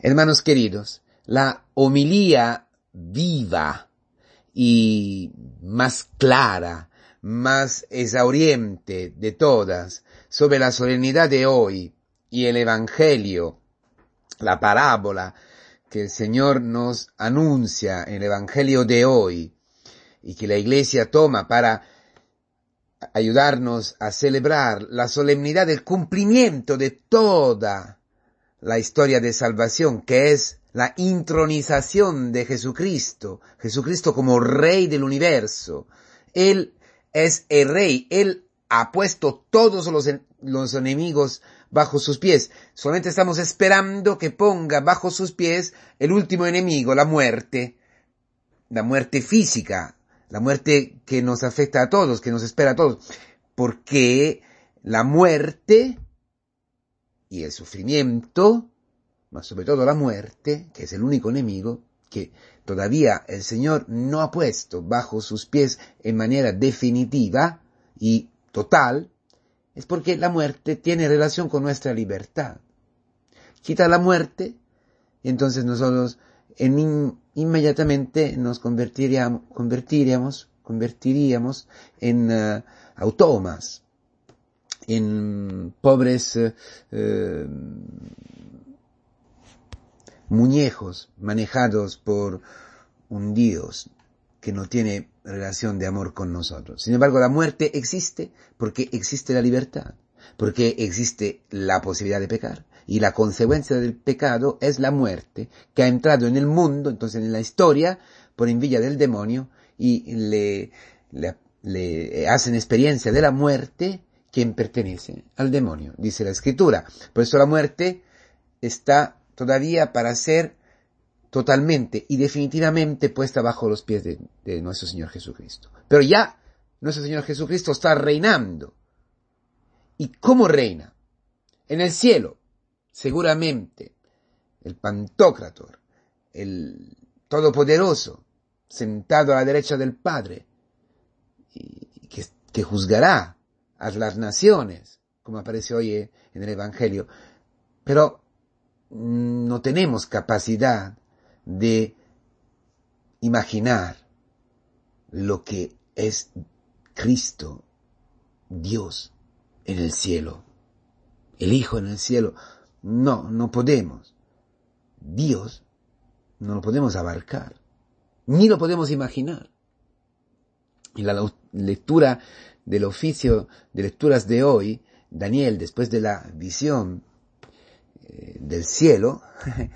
Hermanos queridos, la homilía viva y más clara, más exauriente de todas sobre la solemnidad de hoy y el Evangelio, la parábola que el Señor nos anuncia en el Evangelio de hoy y que la Iglesia toma para ayudarnos a celebrar la solemnidad del cumplimiento de toda la historia de salvación, que es la intronización de Jesucristo, Jesucristo como Rey del universo. Él es el Rey, Él ha puesto todos los, los enemigos bajo sus pies. Solamente estamos esperando que ponga bajo sus pies el último enemigo, la muerte, la muerte física, la muerte que nos afecta a todos, que nos espera a todos, porque la muerte y el sufrimiento, más sobre todo la muerte, que es el único enemigo que todavía el Señor no ha puesto bajo sus pies en manera definitiva y total, es porque la muerte tiene relación con nuestra libertad. Quita la muerte, entonces nosotros en inmediatamente nos convertiríamos, convertiríamos, convertiríamos en uh, autómatas, en pobres uh, muñecos manejados por un Dios que no tiene relación de amor con nosotros. Sin embargo, la muerte existe porque existe la libertad, porque existe la posibilidad de pecar. Y la consecuencia del pecado es la muerte, que ha entrado en el mundo, entonces en la historia, por envidia del demonio, y le, le, le hacen experiencia de la muerte quien pertenece al demonio, dice la escritura. Por eso la muerte está todavía para ser totalmente y definitivamente puesta bajo los pies de, nuestro Señor Jesucristo. Pero ya nuestro Señor Jesucristo está reinando. ¿Y cómo reina? En el cielo, seguramente, el Pantocrator, el Todopoderoso, sentado a la derecha del Padre, y que, que juzgará a las naciones, como aparece hoy en el Evangelio. Pero no tenemos capacidad de imaginar lo que es Cristo, Dios en el cielo, el Hijo en el cielo. No, no podemos. Dios no lo podemos abarcar, ni lo podemos imaginar. Y la lectura del oficio de lecturas de hoy, Daniel, después de la visión eh, del cielo,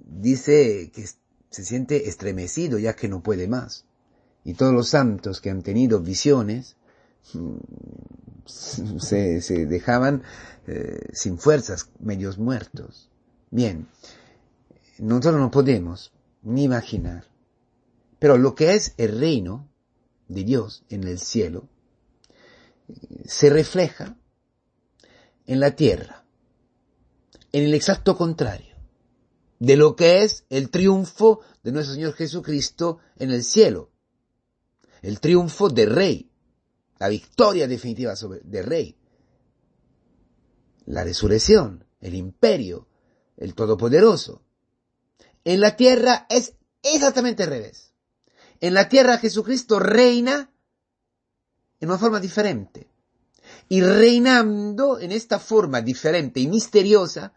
dice que se siente estremecido ya que no puede más. Y todos los santos que han tenido visiones mm, se, dejaban eh, sin fuerzas, medios muertos. Bien, nosotros no podemos ni imaginar. Pero lo que es el reino de Dios en el cielo se refleja en la tierra, en el exacto contrario de lo que es el triunfo de nuestro Señor Jesucristo en el cielo. El triunfo del Rey. La victoria definitiva sobre, del Rey. La resurrección, el imperio, el Todopoderoso. En la tierra es exactamente al revés. En la tierra Jesucristo reina en una forma diferente. Y reinando en esta forma diferente y misteriosa,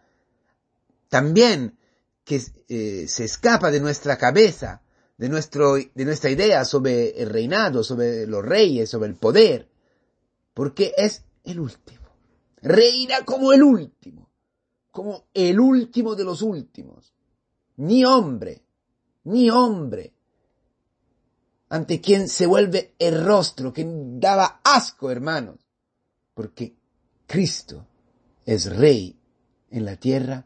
también que eh, se escapa de nuestra cabeza, de, nuestro, de nuestra idea sobre el reinado, sobre los reyes, sobre el poder, porque es el último. Reina como el último, como el último de los últimos. Ni hombre, ni hombre, ante quien se vuelve el rostro, que daba asco, hermanos, porque Cristo es rey en la tierra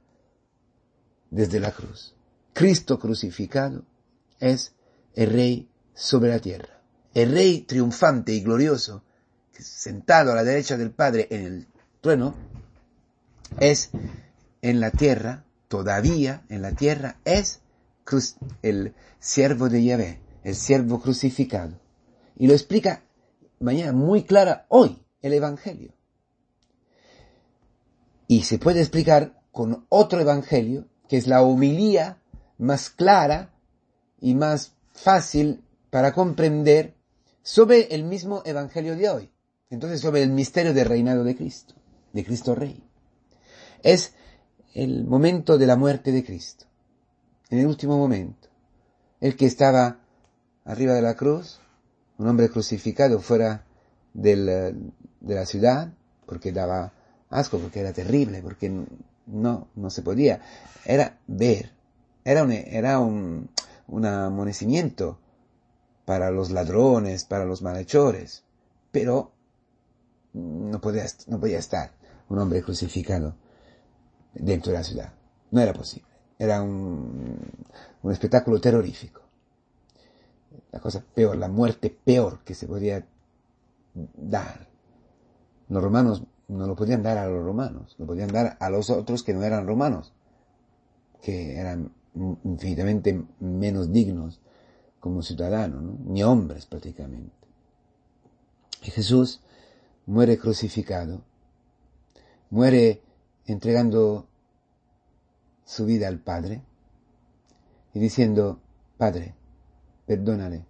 desde la cruz. Cristo crucificado es el Rey sobre la tierra. El Rey triunfante y glorioso, sentado a la derecha del Padre en el trueno, es en la tierra, todavía en la tierra, es el siervo de Yahvé, el siervo crucificado. Y lo explica mañana muy clara hoy el Evangelio. Y se puede explicar con otro Evangelio que es la homilía más clara y más fácil para comprender sobre el mismo Evangelio de hoy. Entonces, sobre el misterio del reinado de Cristo, de Cristo Rey. Es el momento de la muerte de Cristo. En el último momento. El que estaba arriba de la cruz, un hombre crucificado fuera de la ciudad, porque daba asco, porque era terrible, porque no, no se podía. Era ver, era un, era un, un amonecimiento para los ladrones, para los malhechores, pero no podía, no podía estar un hombre crucificado dentro de la ciudad. No era posible. Era un, un espectáculo terrorífico. La cosa peor, la muerte peor que se podía dar. Los romanos no lo podían dar a los romanos, lo podían dar a los otros que no eran romanos, que eran infinitamente menos dignos como ciudadanos, ni hombres prácticamente. Y Jesús muere crucificado, muere entregando su vida al Padre y diciendo, Padre, perdónale,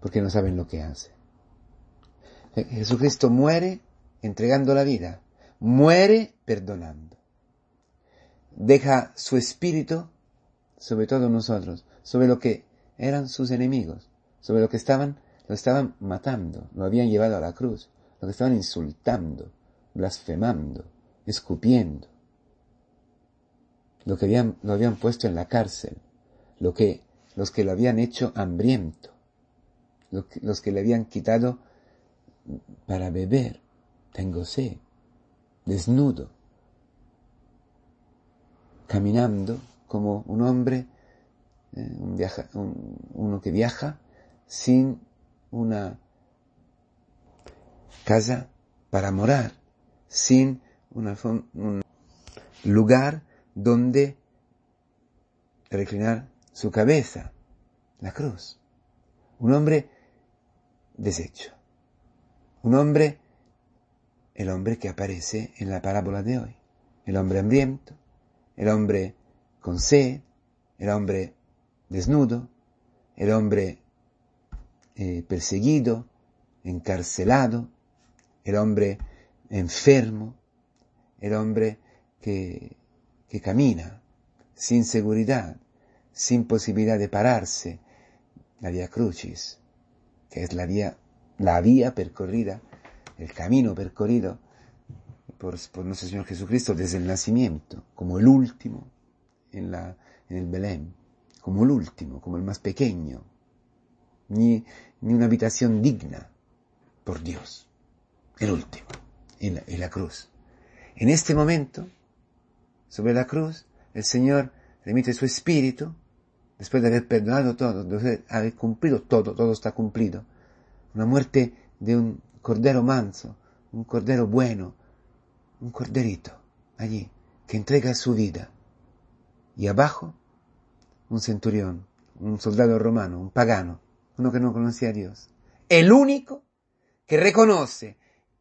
porque no saben lo que hace. Jesucristo muere entregando la vida, muere perdonando. Deja su espíritu sobre todos nosotros, sobre lo que eran sus enemigos, sobre lo que estaban, lo estaban matando, lo habían llevado a la cruz, lo que estaban insultando, blasfemando, escupiendo, lo que habían, lo habían puesto en la cárcel, lo que, los que lo habían hecho hambriento, los que le habían quitado para beber, tengo sed, desnudo, caminando como un hombre, eh, un viaja, uno que viaja sin una casa para morar, sin una, un lugar donde reclinar su cabeza, la cruz. Un hombre deshecho. Un hombre el hombre que aparece en la parábola de hoy. El hombre hambriento, el hombre con sed, el hombre desnudo, el hombre eh, perseguido, encarcelado, el hombre enfermo, el hombre que, que camina sin seguridad, sin posibilidad de pararse, la vía crucis, que es la vía, la vía percorrida el camino percorrido por, nuestro Señor Jesucristo desde el nacimiento, como el último en, la, en el Belén, como el último, como el más pequeño, ni, ni una habitación digna por Dios, el último, en la, en la cruz. En este momento, sobre la cruz, el Señor remite su espíritu, después de haber perdonado todo, de haber cumplido todo, todo está cumplido. Una muerte de un cordero manso, un cordero bueno, un corderito allí que entrega su vida. Y abajo, un centurión, un soldado romano, un pagano, uno que no conocía a Dios. El único que reconoce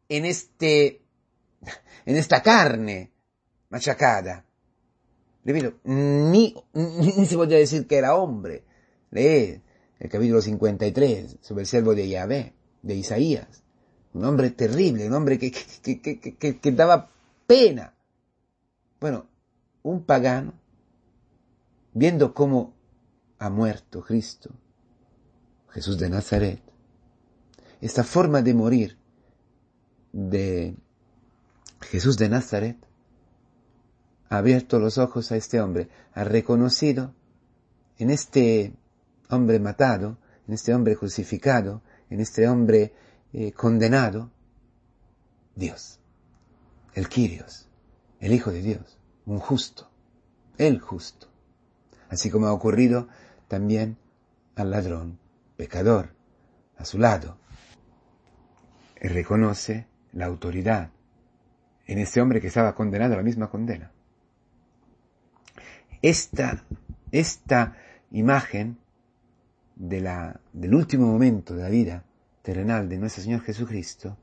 en este, en esta carne machacada. Repito, ni, ni se podría decir que era hombre. Lee el capítulo 53 sobre el siervo de Yahvé, de Isaías un hombre terrible, un hombre que, que, daba pena. Bueno, un pagano, viendo cómo ha muerto Cristo, Jesús de Nazaret, esta forma de morir de Jesús de Nazaret, ha abierto los ojos a este hombre, ha reconocido en este hombre matado, en este hombre crucificado, en este hombre eh, condenado Dios, el Kyrios, el Hijo de Dios, un justo, el justo. Así como ha ocurrido también al ladrón, pecador, a su lado. Reconoce la autoridad en este hombre que estaba condenado a la misma condena. Esta, esta imagen de la, del último momento de la vida terrenal de nuestro Señor Jesucristo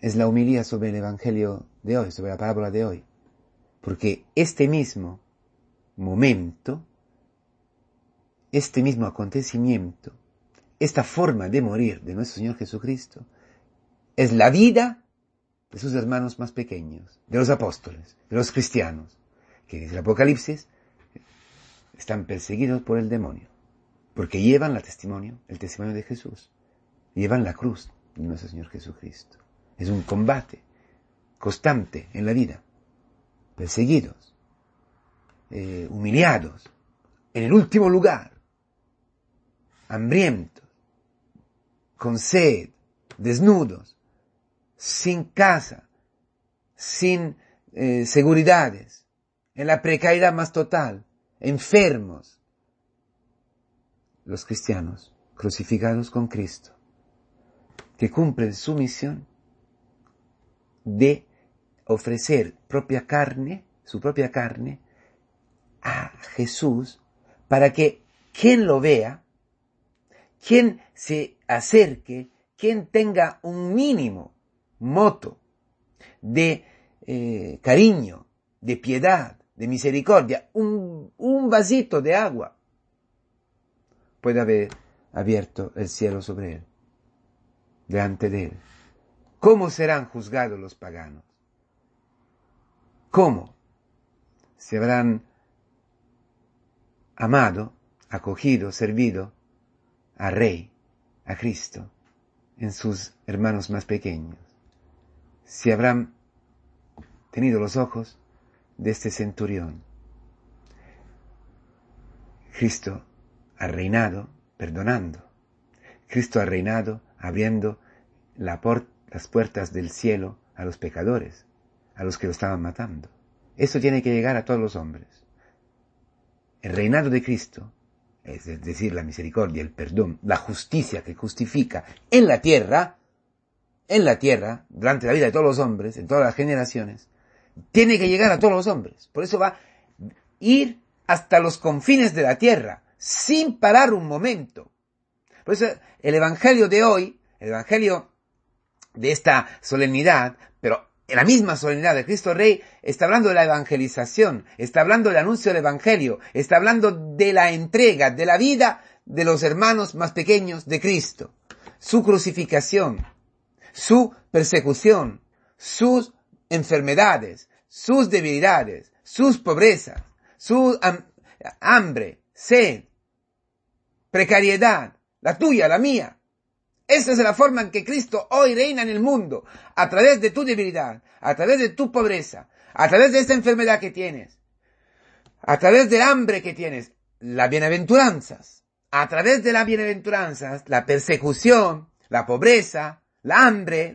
es la humilía sobre el Evangelio de hoy, sobre la parábola de hoy. Porque este mismo momento, este mismo acontecimiento, esta forma de morir de nuestro Señor Jesucristo, es la vida de sus hermanos más pequeños, de los apóstoles, de los cristianos, que dice el Apocalipsis, están perseguidos por el demonio, porque llevan la testimonio, el testimonio de Jesús, llevan la cruz de nuestro Señor Jesucristo. Es un combate constante en la vida, perseguidos, eh, humillados, en el último lugar, hambrientos, con sed, desnudos, sin casa, sin eh, seguridades, en la precariedad más total, enfermos. Los cristianos crucificados con Cristo, que cumplen su misión de ofrecer propia carne, su propia carne, a Jesús para que quien lo vea, quien se acerque, quien tenga un mínimo moto de eh, cariño, de piedad, de misericordia, un, un vasito de agua, puede haber abierto el cielo sobre él, delante de él. ¿Cómo serán juzgados los paganos? ¿Cómo? Se habrán amado, acogido, servido a Rey, a Cristo, en sus hermanos más pequeños si habrán tenido los ojos de este centurión. Cristo ha reinado perdonando. Cristo ha reinado abriendo las puertas del cielo a los pecadores, a los que lo estaban matando. Eso tiene que llegar a todos los hombres. El reinado de Cristo, es decir, la misericordia, el perdón, la justicia que justifica en la tierra, en la tierra, durante la vida de todos los hombres, en todas las generaciones, tiene que llegar a todos los hombres. Por eso va a ir hasta los confines de la tierra, sin parar un momento. Por eso el Evangelio de hoy, el Evangelio de esta solemnidad, pero en la misma solemnidad de Cristo Rey, está hablando de la evangelización, está hablando del anuncio del Evangelio, está hablando de la entrega, de la vida de los hermanos más pequeños de Cristo, su crucificación, su persecución, sus enfermedades, sus debilidades, sus pobrezas, su hambre, sed, precariedad, la tuya, la mía. Esa es la forma en que Cristo hoy reina en el mundo, a través de tu debilidad, a través de tu pobreza, a través de esta enfermedad que tienes, a través del hambre que tienes, las bienaventuranzas, a través de las bienaventuranzas, la persecución, la pobreza, la hambre,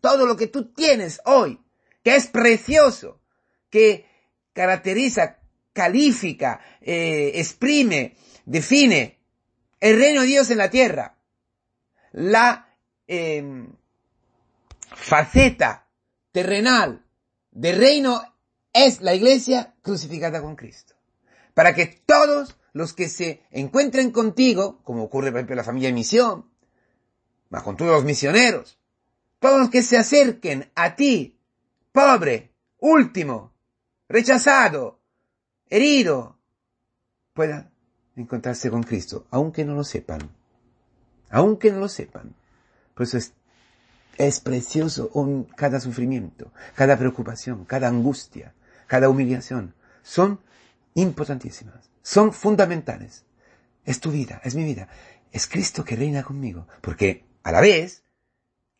todo lo que tú tienes hoy, que es precioso, que caracteriza, califica, eh, exprime, define el reino de Dios en la tierra. La em, faceta terrenal del reino es la iglesia crucificada con Cristo. Para que todos los que se encuentren contigo, como ocurre por ejemplo en la familia de misión, más con todos los misioneros, todos los que se acerquen a ti, pobre, último, rechazado, herido, puedan encontrarse con Cristo, aunque no lo sepan, aunque no lo sepan. Por eso es, es precioso cada sufrimiento, cada preocupación, cada angustia, cada humillación. Son importantísimas, son fundamentales. Es tu vida, es mi vida. Es Cristo que reina conmigo, porque a la vez,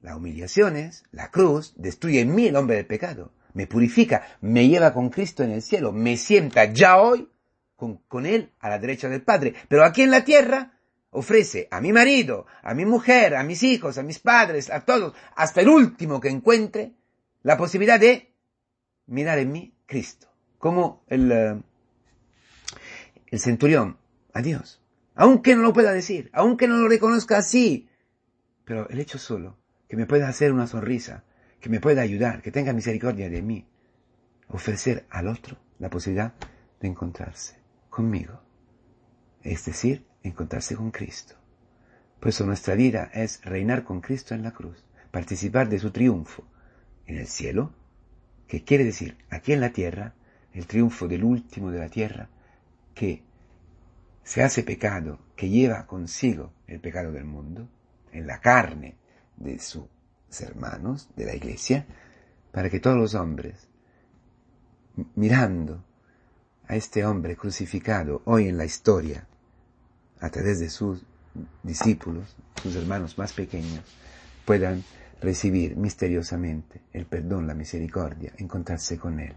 las humillaciones, la cruz, destruye en mí el hombre del pecado, me purifica, me lleva con Cristo en el cielo, me sienta ya hoy con, con Él a la derecha del Padre. Pero aquí en la tierra ofrece a mi marido, a mi mujer, a mis hijos, a mis padres, a todos, hasta el último que encuentre, la posibilidad de mirar en mí Cristo. Como el, eh, el centurión, a Dios. Aunque no lo pueda decir, aunque no lo reconozca así, pero el hecho solo, que me pueda hacer una sonrisa, que me pueda ayudar, que tenga misericordia de mí, ofrecer al otro la posibilidad de encontrarse conmigo. Es decir, encontrarse con Cristo. Por eso nuestra vida es reinar con Cristo en la cruz, participar de su triunfo en el cielo, que quiere decir aquí en la tierra, el triunfo del último de la tierra, que se hace pecado, que lleva consigo el pecado del mundo, en la carne de sus hermanos, de la iglesia, para que todos los hombres, mirando a este hombre crucificado hoy en la historia, a través de sus discípulos, sus hermanos más pequeños, puedan recibir misteriosamente el perdón, la misericordia, encontrarse con Él.